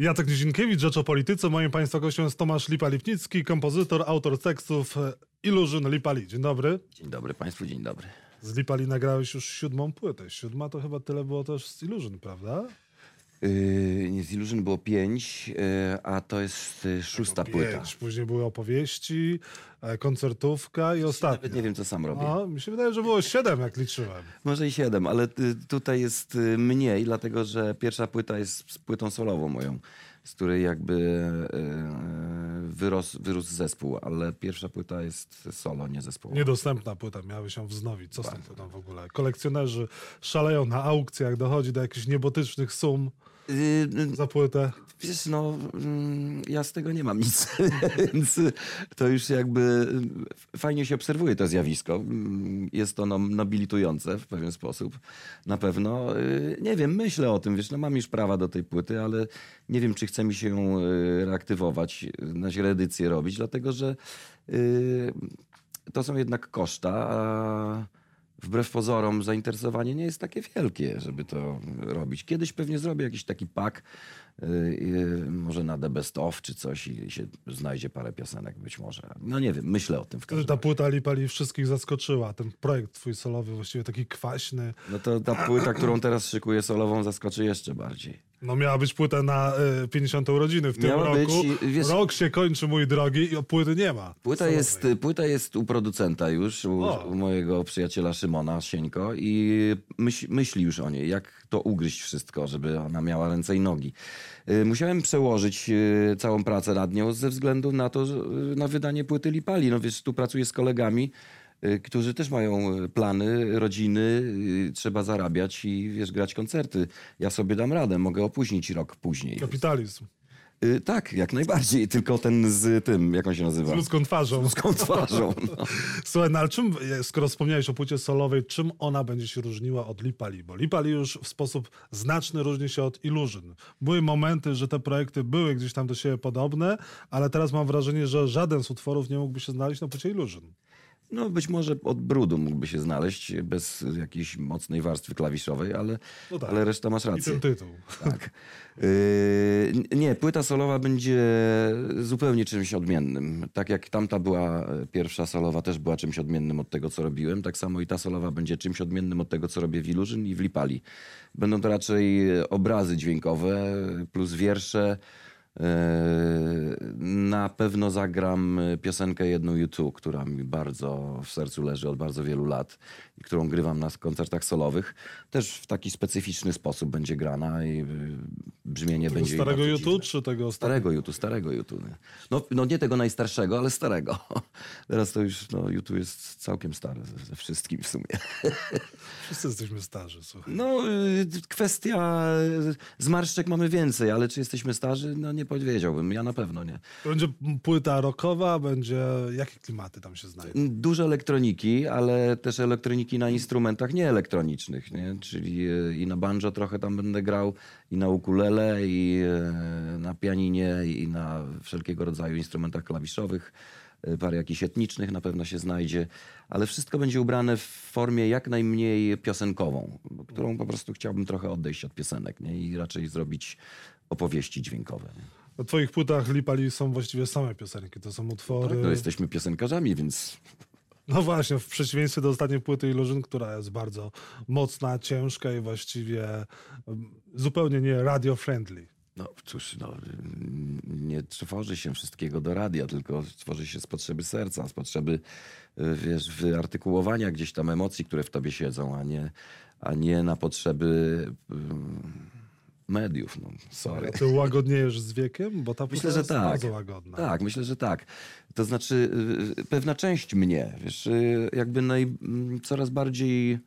Jacek Nizinkiewicz, Rzecz o Polityce. Moim Państwa gościem jest Tomasz Lipa-Lipnicki, kompozytor, autor tekstów e, Illusion Lipali. Dzień dobry. Dzień dobry Państwu, dzień dobry. Z Lipali nagrałeś już siódmą płytę. Siódma to chyba tyle było też z Illusion, prawda? Yy, z Illusion było pięć, yy, a to jest yy, szósta płyta. Pięć. Później były opowieści, e, koncertówka i Nawet ostatnia. nie wiem, co sam robię. A, mi się wydaje, że było siedem, jak liczyłem. Może i siedem, ale y, tutaj jest y, mniej, dlatego że pierwsza płyta jest płytą solową moją, z której jakby y, wyrósł, zespół, ale pierwsza płyta jest solo, nie zespołowa. Niedostępna płyta, miały się wznowić. Co z tą płytą w ogóle? Kolekcjonerzy szaleją na aukcjach, dochodzi do jakichś niebotycznych sum Y, y, za płytę. Wiesz, no, mm, ja z tego nie mam nic, więc to już jakby y, fajnie się obserwuje to zjawisko. Mm, Jest to no, nobilitujące w pewien sposób, na pewno. Nie wiem, myślę o tym, wiesz, no mam już prawa do tej płyty, ale nie wiem, czy chce mi się reaktywować, na reedycję robić, dlatego że to są jednak koszta, a wbrew pozorom zainteresowanie nie jest takie wielkie, żeby to robić. Kiedyś pewnie zrobię jakiś taki pak, yy, może na The Best Of czy coś i się znajdzie parę piosenek być może. No nie wiem, myślę o tym w każdym ta płyta Lipali wszystkich zaskoczyła. Ten projekt twój solowy, właściwie taki kwaśny. No to ta płyta, którą teraz szykuję solową zaskoczy jeszcze bardziej. No miała być płyta na y, 50 urodziny w tym Miała roku. być wiesz- Rok się kończy, mój drogi, i płyty nie ma. Płyta jest, płyta jest u producenta już, u, u mojego przyjaciela Szymona Sieńko i myśl, myśli już o niej, jak to ugryźć wszystko, żeby ona miała ręce i nogi. Y, Musiałem przełożyć y, całą pracę nad nią ze względu na to, na wydanie płyty Lipali. No wiesz, tu pracuję z kolegami, którzy też mają y, plany, rodziny, y, trzeba zarabiać i wiesz, grać koncerty. Ja sobie dam radę, mogę opóźnić rok później. Kapitalizm. Y, Tak, jak najbardziej, tylko ten z tym, jak on się nazywa? Z ludzką twarzą. ludzką twarzą. No. Słuchaj, no ale czym, skoro wspomniałeś o płycie solowej, czym ona będzie się różniła od Lipali? Bo Lipali już w sposób znaczny różni się od Illusion. Były momenty, że te projekty były gdzieś tam do siebie podobne, ale teraz mam wrażenie, że żaden z utworów nie mógłby się znaleźć na płycie Illusion. No być może od brudu mógłby się znaleźć bez jakiejś mocnej warstwy klawiszowej, ale, No tak. ale reszta masz I rację. ten tytuł. Tak. Yy, nie, płyta solowa będzie zupełnie czymś odmiennym. Tak jak tamta była pierwsza solowa, też była czymś odmiennym od tego, co robiłem. Tak samo i ta solowa będzie czymś odmiennym od tego, co robię w i w Lipali. Będą to raczej obrazy dźwiękowe plus wiersze. Yy, Na pewno zagram piosenkę jedną YouTube, która mi bardzo w sercu leży od bardzo wielu lat i którą grywam na koncertach solowych. Też w taki specyficzny sposób będzie grana i yy, brzmienie Tego będzie starego YouTube, czy tego starego? YouTube, starego YouTube. No, no nie tego najstarszego, ale starego. Teraz to już no, YouTube jest całkiem stary ze, ze wszystkim w sumie. Wszyscy jesteśmy starzy, słuchaj. No, y, kwestia y, zmarszczek mamy więcej, ale czy jesteśmy starzy? No nie powiedziałbym, ja na pewno nie. Będzie płyta rockowa, będzie... Jakie klimaty tam się znajdą? Dużo elektroniki, ale też elektroniki na instrumentach nieelektronicznych, nie? czyli y, i na banjo trochę tam będę grał, i na ukulele, i y, na pianinie, i na wszelkiego rodzaju instrumentach klawiszowych. Parę jakichś etnicznych na pewno się znajdzie, ale wszystko będzie ubrane w formie jak najmniej piosenkową, którą po prostu chciałbym trochę odejść od piosenek nie? i raczej zrobić opowieści dźwiękowe. Nie? Na twoich płytach Lipali są właściwie same piosenki. To są utwory... No, jesteśmy piosenkarzami, więc No właśnie, w przeciwieństwie do ostatniej płyty Illusion, która jest bardzo mocna, ciężka i właściwie zupełnie nie radio-friendly. No cóż, no, nie tworzy się wszystkiego do radia, tylko tworzy się z potrzeby serca, z potrzeby, y, wiesz, wyartykułowania gdzieś tam emocji, które w tobie siedzą, a nie, a nie na potrzeby y, mediów. No, sorry. A ty łagodniejesz z wiekiem? Bo ta Myślę, że jest tak. bardzo łagodna. Tak, myślę, że tak. To znaczy, y, pewna część mnie, wiesz, y, jakby naj, mm, coraz bardziej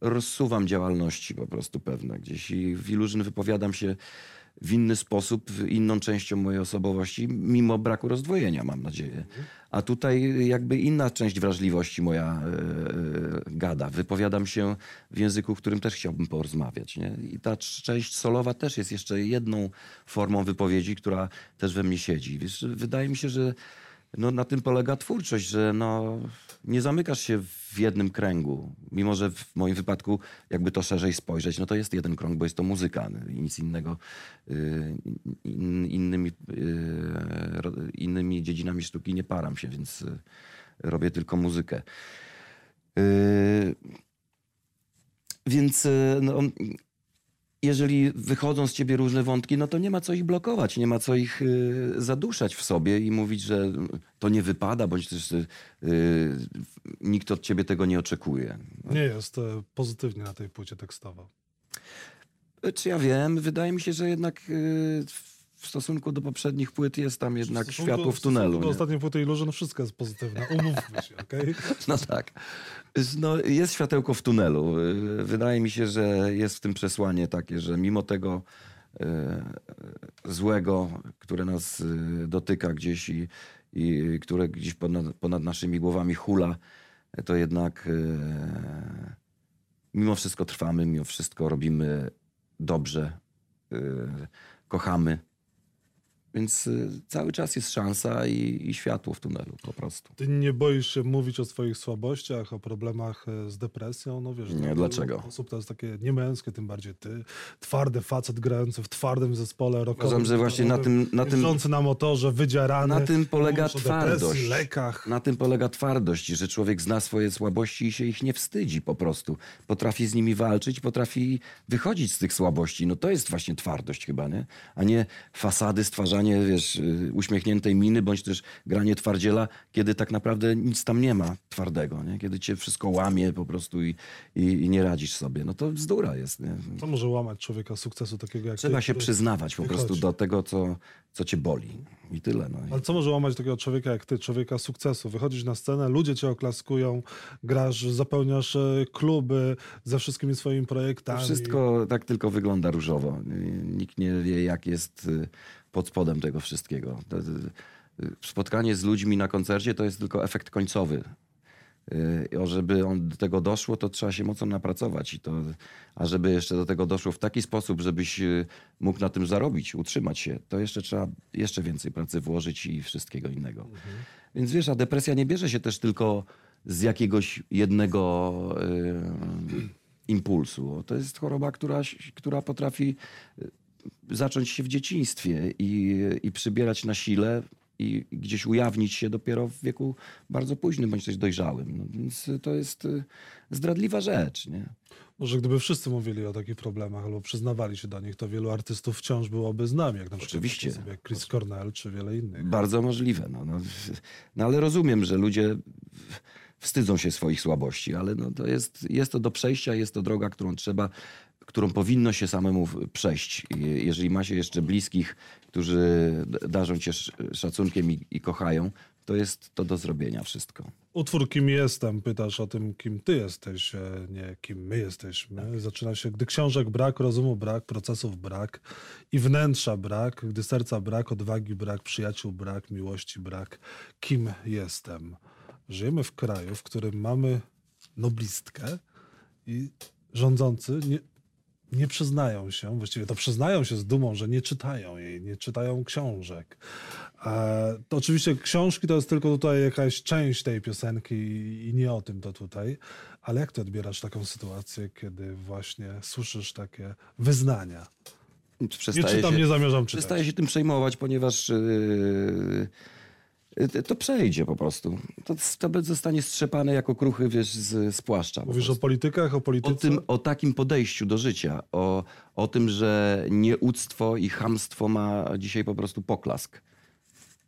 rozsuwam działalności po prostu pewne gdzieś i w Illusion wypowiadam się w inny sposób, inną częścią mojej osobowości, mimo braku rozdwojenia, mam nadzieję. A tutaj jakby inna część wrażliwości moja e, gada. Wypowiadam się w języku, którym też chciałbym porozmawiać. Nie? I ta część solowa też jest jeszcze jedną formą wypowiedzi, która też we mnie siedzi. Wiesz, wydaje mi się, że no, na tym polega twórczość, że no, nie zamykasz się w jednym kręgu. Mimo, że w moim wypadku, jakby to szerzej spojrzeć, no to jest jeden krąg, bo jest to muzyka no, i nic innego. Y, innymi, y, innymi dziedzinami sztuki nie param się, więc y, robię tylko muzykę. Więc no, jeżeli wychodzą z ciebie różne wątki, no to nie ma co ich blokować, nie ma co ich y, zaduszać w sobie i mówić, że to nie wypada, bądź też y, y, nikt od ciebie tego nie oczekuje. Nie jest e, pozytywnie na tej płycie tekstowo. Czy ja wiem? Wydaje mi się, że jednak w stosunku do poprzednich płyt jest tam jednak W stosunku- światło w tunelu. Do nie? ostatniej płyty Illusion wszystko jest pozytywne. Umówmy się, okej? No tak. No, jest światełko w tunelu. Y, Wydaje mi się, że jest w tym przesłanie takie, że mimo tego y, złego, które nas y, dotyka gdzieś i, i które gdzieś ponad, ponad naszymi głowami hula, to jednak mimo wszystko trwamy, mimo wszystko robimy dobrze, kochamy. Więc y, cały czas jest szansa i, i światło w tunelu po prostu. Ty nie boisz się mówić o swoich słabościach, o problemach e, z depresją? No wiesz, Nie, dlaczego? osób to jest takie niemęskie, tym bardziej ty. Twardy facet grający w twardym zespole rockowym. Uważam, że właśnie na tym- na tym- na motorze, wydzierany. Na tym polega o depresji, twardość. lekach. Na tym polega twardość, że człowiek zna swoje słabości i się ich nie wstydzi po prostu. Potrafi z nimi walczyć, potrafi wychodzić z tych słabości. No to jest właśnie twardość chyba, nie? A nie fasady, stwarzanie, wiesz, y, uśmiechniętej miny, bądź też granie twardziela, kiedy tak naprawdę nic tam nie ma twardego, nie? Kiedy cię wszystko łamie po prostu i, i, i nie radzisz sobie. No to bzdura jest, nie? To może łamać człowieka sukcesu takiego jak Trzeba ty, się który- przyznawać po prostu do tego, co, co cię boli. I tyle. No. Ale co może łamać takiego człowieka jak ty, człowieka sukcesu? Wychodzisz na scenę, ludzie cię oklaskują, grasz, zapełniasz e, kluby ze wszystkimi swoimi projektami. Wszystko tak tylko wygląda różowo. Nikt nie wie, jak jest y, pod spodem tego wszystkiego. Spotkanie z ludźmi na koncercie to jest tylko efekt końcowy. Y, O, żeby on do tego doszło, to trzeba się mocno napracować. I to, a żeby jeszcze do tego doszło w taki sposób, żebyś y, mógł na tym zarobić, utrzymać się, to jeszcze trzeba jeszcze więcej pracy włożyć i wszystkiego innego. Więc wiesz, a depresja nie bierze się też tylko z jakiegoś jednego y, impulsu. To jest choroba, która, która potrafi y, zacząć się w dzieciństwie i, i przybierać na sile i gdzieś ujawnić się dopiero w wieku bardzo późnym, bądź też dojrzałym. No, więc to jest y, zdradliwa rzecz. Nie? Może gdyby wszyscy mówili o takich problemach albo przyznawali się do nich, to wielu artystów wciąż byłoby z nami, jak na przykład Oczywiście. jak Chris Cornell czy wiele innych. Bardzo możliwe. No, no, no ale rozumiem, że ludzie wstydzą się swoich słabości, ale no, to jest, jest to do przejścia, jest to droga, którą trzeba, którą powinno się samemu przejść. Jeżeli ma się jeszcze bliskich, którzy darzą cię sz- szacunkiem i, i kochają, to jest to do zrobienia wszystko. Utwór Kim jestem, pytasz o tym, kim ty jesteś, e, nie kim my jesteśmy. Zaczyna się, gdy książek brak, rozumu brak, procesów brak i wnętrza brak, gdy serca brak, odwagi brak, przyjaciół brak, miłości brak. Kim jestem? Żyjemy w kraju, w którym mamy noblistkę i rządzący nie, nie przyznają się, właściwie to przyznają się z dumą, że nie czytają jej, nie czytają książek. E, to oczywiście książki to jest tylko tutaj jakaś część tej piosenki i, i nie o tym to tutaj, ale jak ty odbierasz taką sytuację, kiedy właśnie słyszysz takie wyznania? Nie czytam, się, nie zamierzam czytać. przestaje się tym przejmować, ponieważ yy, to przejdzie po prostu. To, to zostanie strzepane jako kruchy wiesz, z, z płaszcza. Mówisz o politykach, o polityce? O, tym, o takim podejściu do życia, o, o tym, że nieuctwo i chamstwo ma dzisiaj po prostu poklask.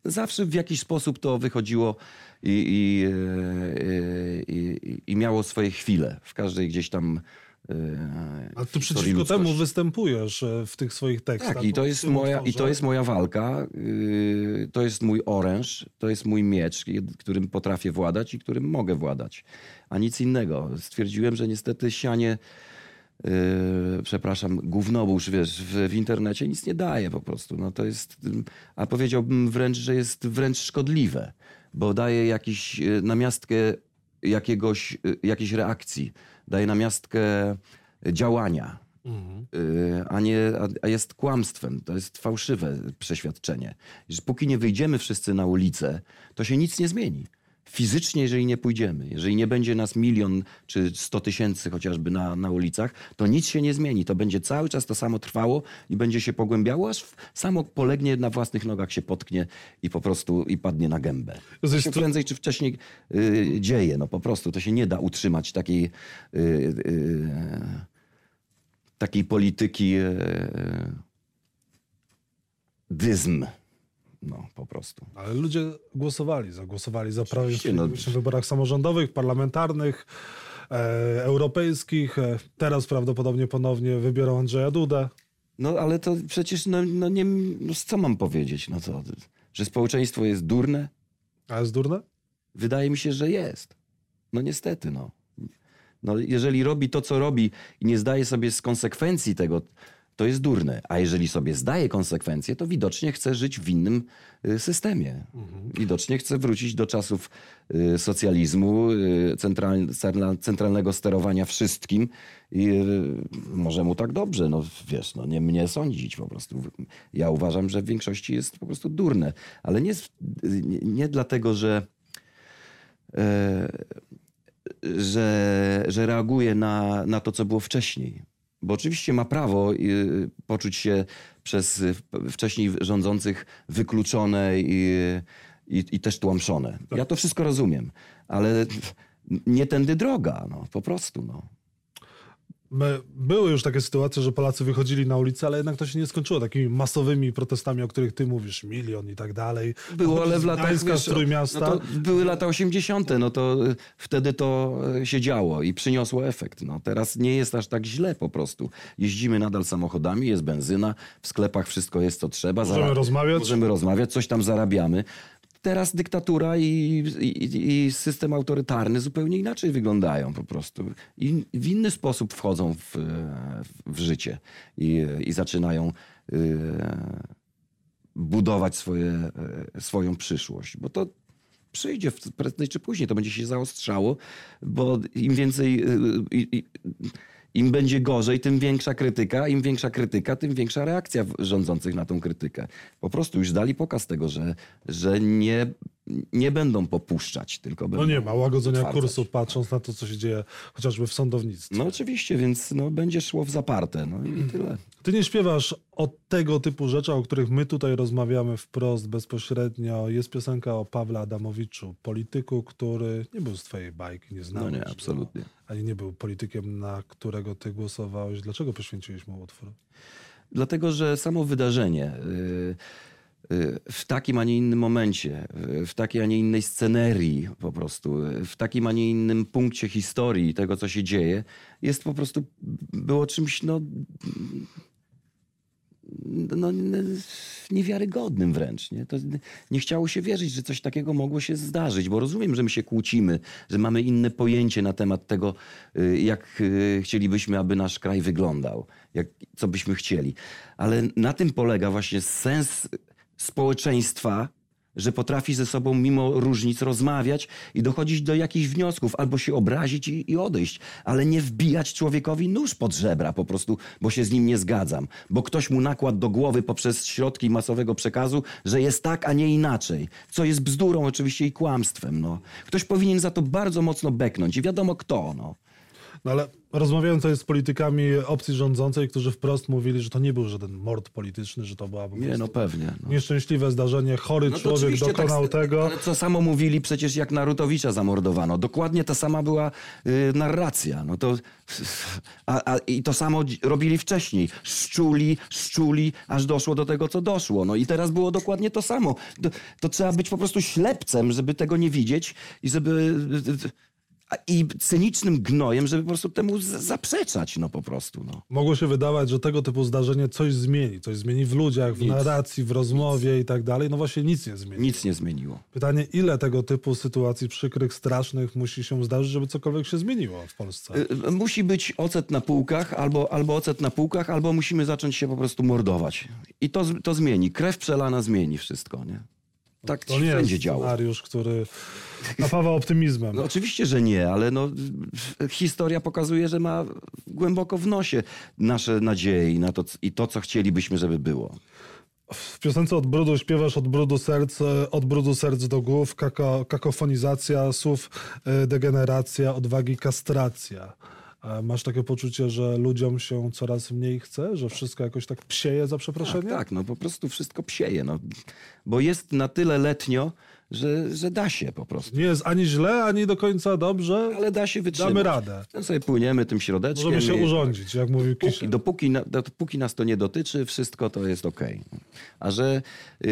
Zawsze w jakiś sposób to wychodziło i, i, e, i, i, i miało swoje chwile w każdej gdzieś tam. A ty przeciwko ludzkości. temu występujesz e, w tych swoich tekstach. Tak, i to, jest moja, i to jest moja walka. yy, To jest mój oręż, to jest mój miecz, którym potrafię władać i którym mogę władać, a nic innego. Stwierdziłem, że niestety sianie, yy, przepraszam, gównobórz, wiesz, w, w internecie nic nie daje po prostu. No to jest, a powiedziałbym wręcz, że jest wręcz szkodliwe, bo daje jakiś yy, namiastkę jakiegoś, yy, jakiejś reakcji, daje namiastkę działania Mhm. y, a, nie, a, a jest kłamstwem. To jest fałszywe przeświadczenie. Że póki nie wyjdziemy wszyscy na ulicę, to się nic nie zmieni. Fizycznie, jeżeli nie pójdziemy, jeżeli nie będzie nas milion czy sto tysięcy chociażby na, na ulicach, to nic się nie zmieni. To będzie cały czas to samo trwało i będzie się pogłębiało, aż samo polegnie na własnych nogach, się potknie i po prostu i padnie na gębę. To Jesteś się prędzej czy wcześniej y, dzieje. No po prostu to się nie da utrzymać takiej, y, y, takiej polityki y, dyzm. No po prostu. Ale ludzie głosowali, zagłosowali za Prawem no. W wyborach samorządowych, parlamentarnych, e, europejskich. E, teraz prawdopodobnie ponownie wybiorą Andrzeja Dudę. No ale to przecież, no, no nie, no, co mam powiedzieć? No co, że społeczeństwo jest durne? A jest durne? Wydaje mi się, że jest. No niestety, no. no. Jeżeli robi to, co robi i nie zdaje sobie z konsekwencji tego, to jest durne. A jeżeli sobie zdaje konsekwencje, to widocznie chce żyć w innym y, systemie. Widocznie chce wrócić do czasów y, socjalizmu, y, central, central- centralnego sterowania wszystkim i może mu tak dobrze, no wiesz, no nie mnie sądzić po prostu. Ja uważam, że w większości jest po prostu durne, ale nie, nie dlatego, że e, że, że reaguje na, na to, co było wcześniej. Bo oczywiście ma prawo y, poczuć się przez y, wcześniej rządzących wykluczone i, i, i też tłamszone. Ja to wszystko rozumiem, ale nie tędy droga, no, po prostu. No. Były już takie sytuacje, że Polacy wychodzili na ulicę, ale jednak to się nie skończyło takimi masowymi protestami, o których ty mówisz, milion i tak dalej. Było, ale w latach, wiesz, Trójmiasta. no były lata 80., no to y, wtedy to y, się działo i przyniosło efekt. No, teraz nie jest aż tak źle po prostu. Jeździmy nadal samochodami, jest benzyna, w sklepach wszystko jest co trzeba. Możemy rozmawiać. Możemy rozmawiać, coś tam zarabiamy. Teraz dyktatura i, i, i system autorytarny zupełnie inaczej wyglądają po prostu. I w inny sposób wchodzą w, w życie i, i zaczynają y, budować swoje, e, swoją przyszłość. Bo to przyjdzie prędzej czy później, to będzie się zaostrzało, bo im więcej, y, i- i- im będzie gorzej, tym większa krytyka, im większa krytyka, tym większa reakcja rządzących na tą krytykę. Po prostu już dali pokaz tego, że, że nie, nie będą popuszczać, tylko będą No nie ma łagodzenia utwardzać. kursu, patrząc na to, co się dzieje chociażby w sądownictwie. No oczywiście, więc no, będzie szło w zaparte. No i tyle. Ty nie śpiewasz o tego typu rzeczach, o których my tutaj rozmawiamy wprost, bezpośrednio. Jest piosenka o Pawle Adamowiczu, polityku, który nie był z twojej bajki, nie No znałeś nie, go, absolutnie. ani nie był politykiem, na którego ty głosowałeś. Dlaczego poświęciłeś mu utwór? Dlatego, że samo wydarzenie y, y, w takim, a nie innym momencie, y, w takiej, a nie innej scenerii po prostu, y, w takim, a nie innym punkcie historii tego, co się dzieje, jest po prostu, było czymś, no, no, n- niewiarygodnym wręcz. Nie? To nie chciało się wierzyć, że coś takiego mogło się zdarzyć, bo rozumiem, że my się kłócimy, że mamy inne pojęcie na temat tego, y, jak y, chcielibyśmy, aby nasz kraj wyglądał, jak, co byśmy chcieli. Ale na tym polega właśnie sens społeczeństwa, że potrafi ze sobą mimo różnic rozmawiać i dochodzić do jakichś wniosków, albo się obrazić i, i odejść, ale nie wbijać człowiekowi nóż pod żebra po prostu, bo się z nim nie zgadzam, bo ktoś mu nakładł do głowy poprzez środki masowego przekazu, że jest tak, a nie inaczej, co jest bzdurą oczywiście i kłamstwem. No. Ktoś powinien za to bardzo mocno beknąć i wiadomo kto. No. No ale rozmawiałem tutaj z politykami opcji rządzącej, którzy wprost mówili, że to nie był żaden mord polityczny, że to była po Nie, no pewnie. No. nieszczęśliwe zdarzenie, chory No człowiek oczywiście dokonał tak, tego. Ale co samo mówili przecież jak Narutowicza zamordowano. Dokładnie ta sama była y, narracja. No to, a, a, I to samo robili wcześniej. Szczuli, szczuli, aż doszło do tego, co doszło. No i teraz było dokładnie to samo. To, to trzeba być po prostu ślepcem, żeby tego nie widzieć i żeby... a- I cynicznym gnojem, żeby po prostu temu zaprzeczać, no po prostu. No. Mogło się wydawać, że tego typu zdarzenie coś zmieni. Coś zmieni w ludziach, w Nic. narracji, w rozmowie i tak dalej. No właśnie nic nie zmieni. Nic nie zmieniło. Pytanie, ile tego typu sytuacji przykrych, strasznych musi się zdarzyć, żeby cokolwiek się zmieniło w Polsce? Y, Musi być ocet na półkach, albo, albo ocet na półkach, albo musimy zacząć się po prostu mordować. I to, to zmieni. Krew przelana zmieni wszystko, nie? Tak To nie będzie działo. scenariusz, który napawa optymizmem. No, oczywiście, że nie, ale no, historia pokazuje, że ma głęboko w nosie nasze nadzieje i, na to, i to, co chcielibyśmy, żeby było. W piosence od brudu śpiewasz od brudu serc, od brudu serc do głów, kako, kakofonizacja słów, e, degeneracja, odwagi, kastracja. Masz takie poczucie, że ludziom się coraz mniej chce, że wszystko jakoś tak psieje za Tak, przeproszeniem? tak, no po prostu wszystko psieje, no. Bo jest na tyle letnio, że, że da się po prostu. Nie jest ani źle, ani do końca dobrze. Ale da się wytrzymać. Damy radę. No sobie płyniemy tym środeczkiem. Możemy się urządzić, jak mówił Kisiel. dopóki, na, dopóki nas to nie dotyczy, wszystko to jest okej. A że yy,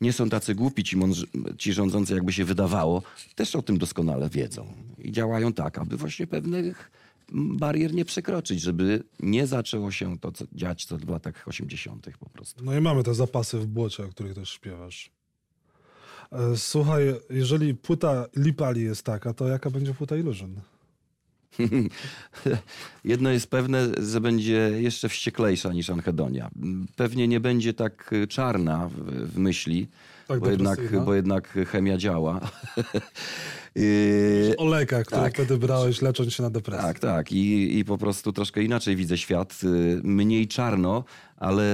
nie są tacy głupi ci, mądrzy, ci rządzący, jakby się wydawało, też o tym doskonale wiedzą. I działają tak, aby właśnie pewnych barier nie przekroczyć, żeby nie zaczęło się to co, dziać co w latach 80. po prostu. No i mamy te zapasy w błocie, o których też śpiewasz. E, Słuchaj, jeżeli płyta Lipali jest taka, to jaka będzie płyta Illusion? Jedno jest pewne, że będzie jeszcze wścieklejsza niż Anhedonia. Pewnie nie będzie tak y, czarna w, w myśli, Tak bo, jednak, bo jednak chemia działa. Yy, O lekach, które tak. wtedy brałeś lecząc się na depresję. tak, tak. I, I po prostu troszkę inaczej widzę świat. Y, Mniej czarno, ale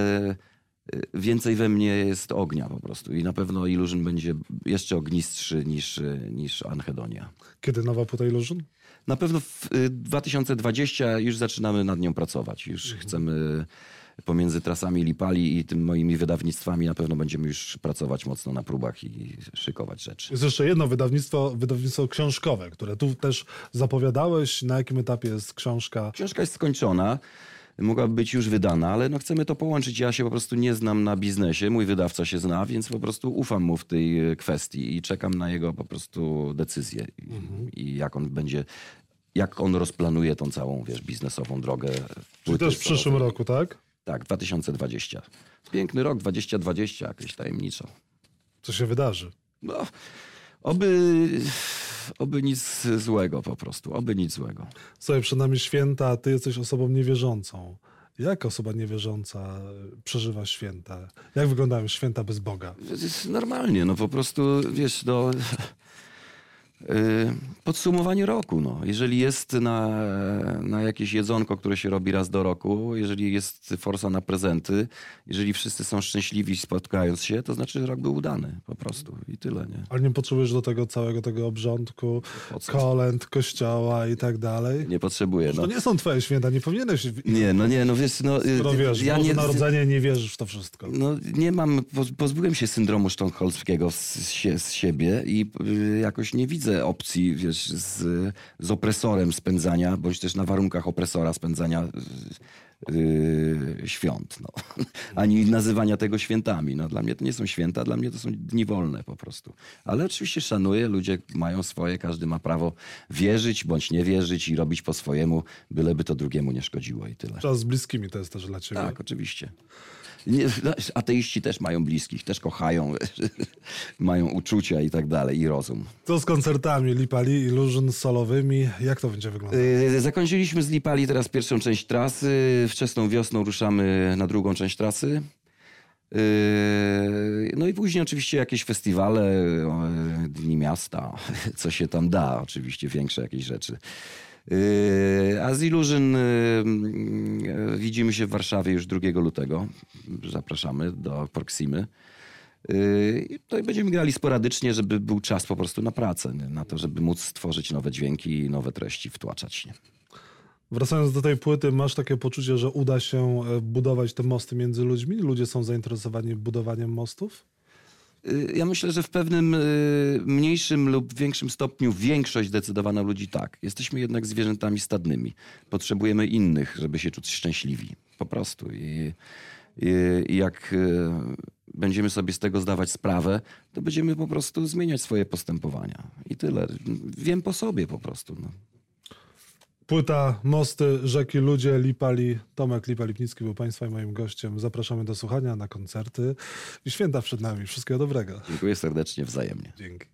więcej we mnie jest ognia po prostu. I na pewno Illusion będzie jeszcze ognistszy niż, y, niż Anhedonia. Kiedy nowa płyta Illusion? Na pewno w y, 2020 już zaczynamy nad nią pracować. Już Mhm. chcemy pomiędzy trasami Lipali i tym moimi wydawnictwami na pewno będziemy już pracować mocno na próbach i szykować rzeczy. Jest jeszcze jedno wydawnictwo, wydawnictwo książkowe, które tu też zapowiadałeś. Na jakim etapie jest książka? Książka jest skończona. Mogłaby być już wydana, ale no chcemy to połączyć. Ja się po prostu nie znam na biznesie, mój wydawca się zna, więc po prostu ufam mu w tej e, kwestii i czekam na jego po prostu decyzję i, Mhm. i jak on będzie, jak on rozplanuje tą całą, wiesz, biznesową drogę. Czyli też w przyszłym roku, tak? Tak, 2020. Piękny rok, 2020, jakieś tajemniczo. Co się wydarzy? No, oby, oby nic złego po prostu, oby nic złego. Sobie przed nami święta, a ty jesteś osobą niewierzącą. Jak osoba niewierząca przeżywa święta? Jak wyglądają święta bez Boga? Normalnie, no po prostu, wiesz, no... yy, Podsumowanie roku. No. Jeżeli jest na, na jakieś jedzonko, które się robi raz do roku, jeżeli jest forsa na prezenty, jeżeli wszyscy są szczęśliwi spotkając się, to znaczy, że rok był udany po prostu i tyle, nie? Ale nie potrzebujesz do tego całego tego obrządku, kolęd, kościoła i tak dalej? Nie potrzebuję. No. To nie są twoje święta, nie powinieneś... Nie, no nie, no wiesz, no... Skoro wiesz, ja nie, Narodzenie nie wierzysz w to wszystko. No nie mam, poz- pozbyłem się syndromu sztokholmskiego z, sie- z siebie i y, jakoś nie widzę opcji, wiesz, z, z opresorem spędzania, bądź też na warunkach opresora spędzania y, y, świąt, no. Ani nazywania tego świętami. No, dla mnie to nie są święta, dla mnie to są dni wolne po prostu. Ale oczywiście szanuję, ludzie mają swoje, każdy ma prawo wierzyć bądź nie wierzyć i robić po swojemu, byleby to drugiemu nie szkodziło i tyle. Czas z bliskimi to jest też dla ciebie. Tak, oczywiście. No, ateiści też mają bliskich, też kochają, mają uczucia i tak dalej, i rozum. Co z koncertami Lipali, Illusion solowymi? Jak to będzie wyglądać? Yy, Zakończyliśmy z Lipali teraz pierwszą część trasy. Wczesną wiosną ruszamy na drugą część trasy. Yy, No i później oczywiście jakieś festiwale, yy, Dni Miasta, co się tam da, oczywiście większe jakieś rzeczy. Yy, A z Illusion yy, yy, widzimy się w Warszawie już 2 lutego. Zapraszamy do Proximy. I tutaj będziemy grali sporadycznie, żeby był czas po prostu na pracę, nie? na to, żeby móc stworzyć nowe dźwięki i nowe treści wtłaczać. Nie? Wracając do tej płyty, masz takie poczucie, że uda się e, budować te mosty między ludźmi? Ludzie są zainteresowani budowaniem mostów? Y, Ja myślę, że w pewnym y, mniejszym lub większym stopniu większość zdecydowana ludzi tak. Jesteśmy jednak zwierzętami stadnymi. Potrzebujemy innych, żeby się czuć szczęśliwi. Po prostu. I, i, jak y, będziemy sobie z tego zdawać sprawę, to będziemy po prostu zmieniać swoje postępowania. I tyle. Wiem po sobie po prostu. No. Płyta, mosty, rzeki, ludzie, Lipali. Tomek Lipa-Lipnicki był Państwa i moim gościem. Zapraszamy do słuchania na koncerty i święta przed nami. Wszystkiego dobrego. Dziękuję serdecznie, wzajemnie. Dzięki.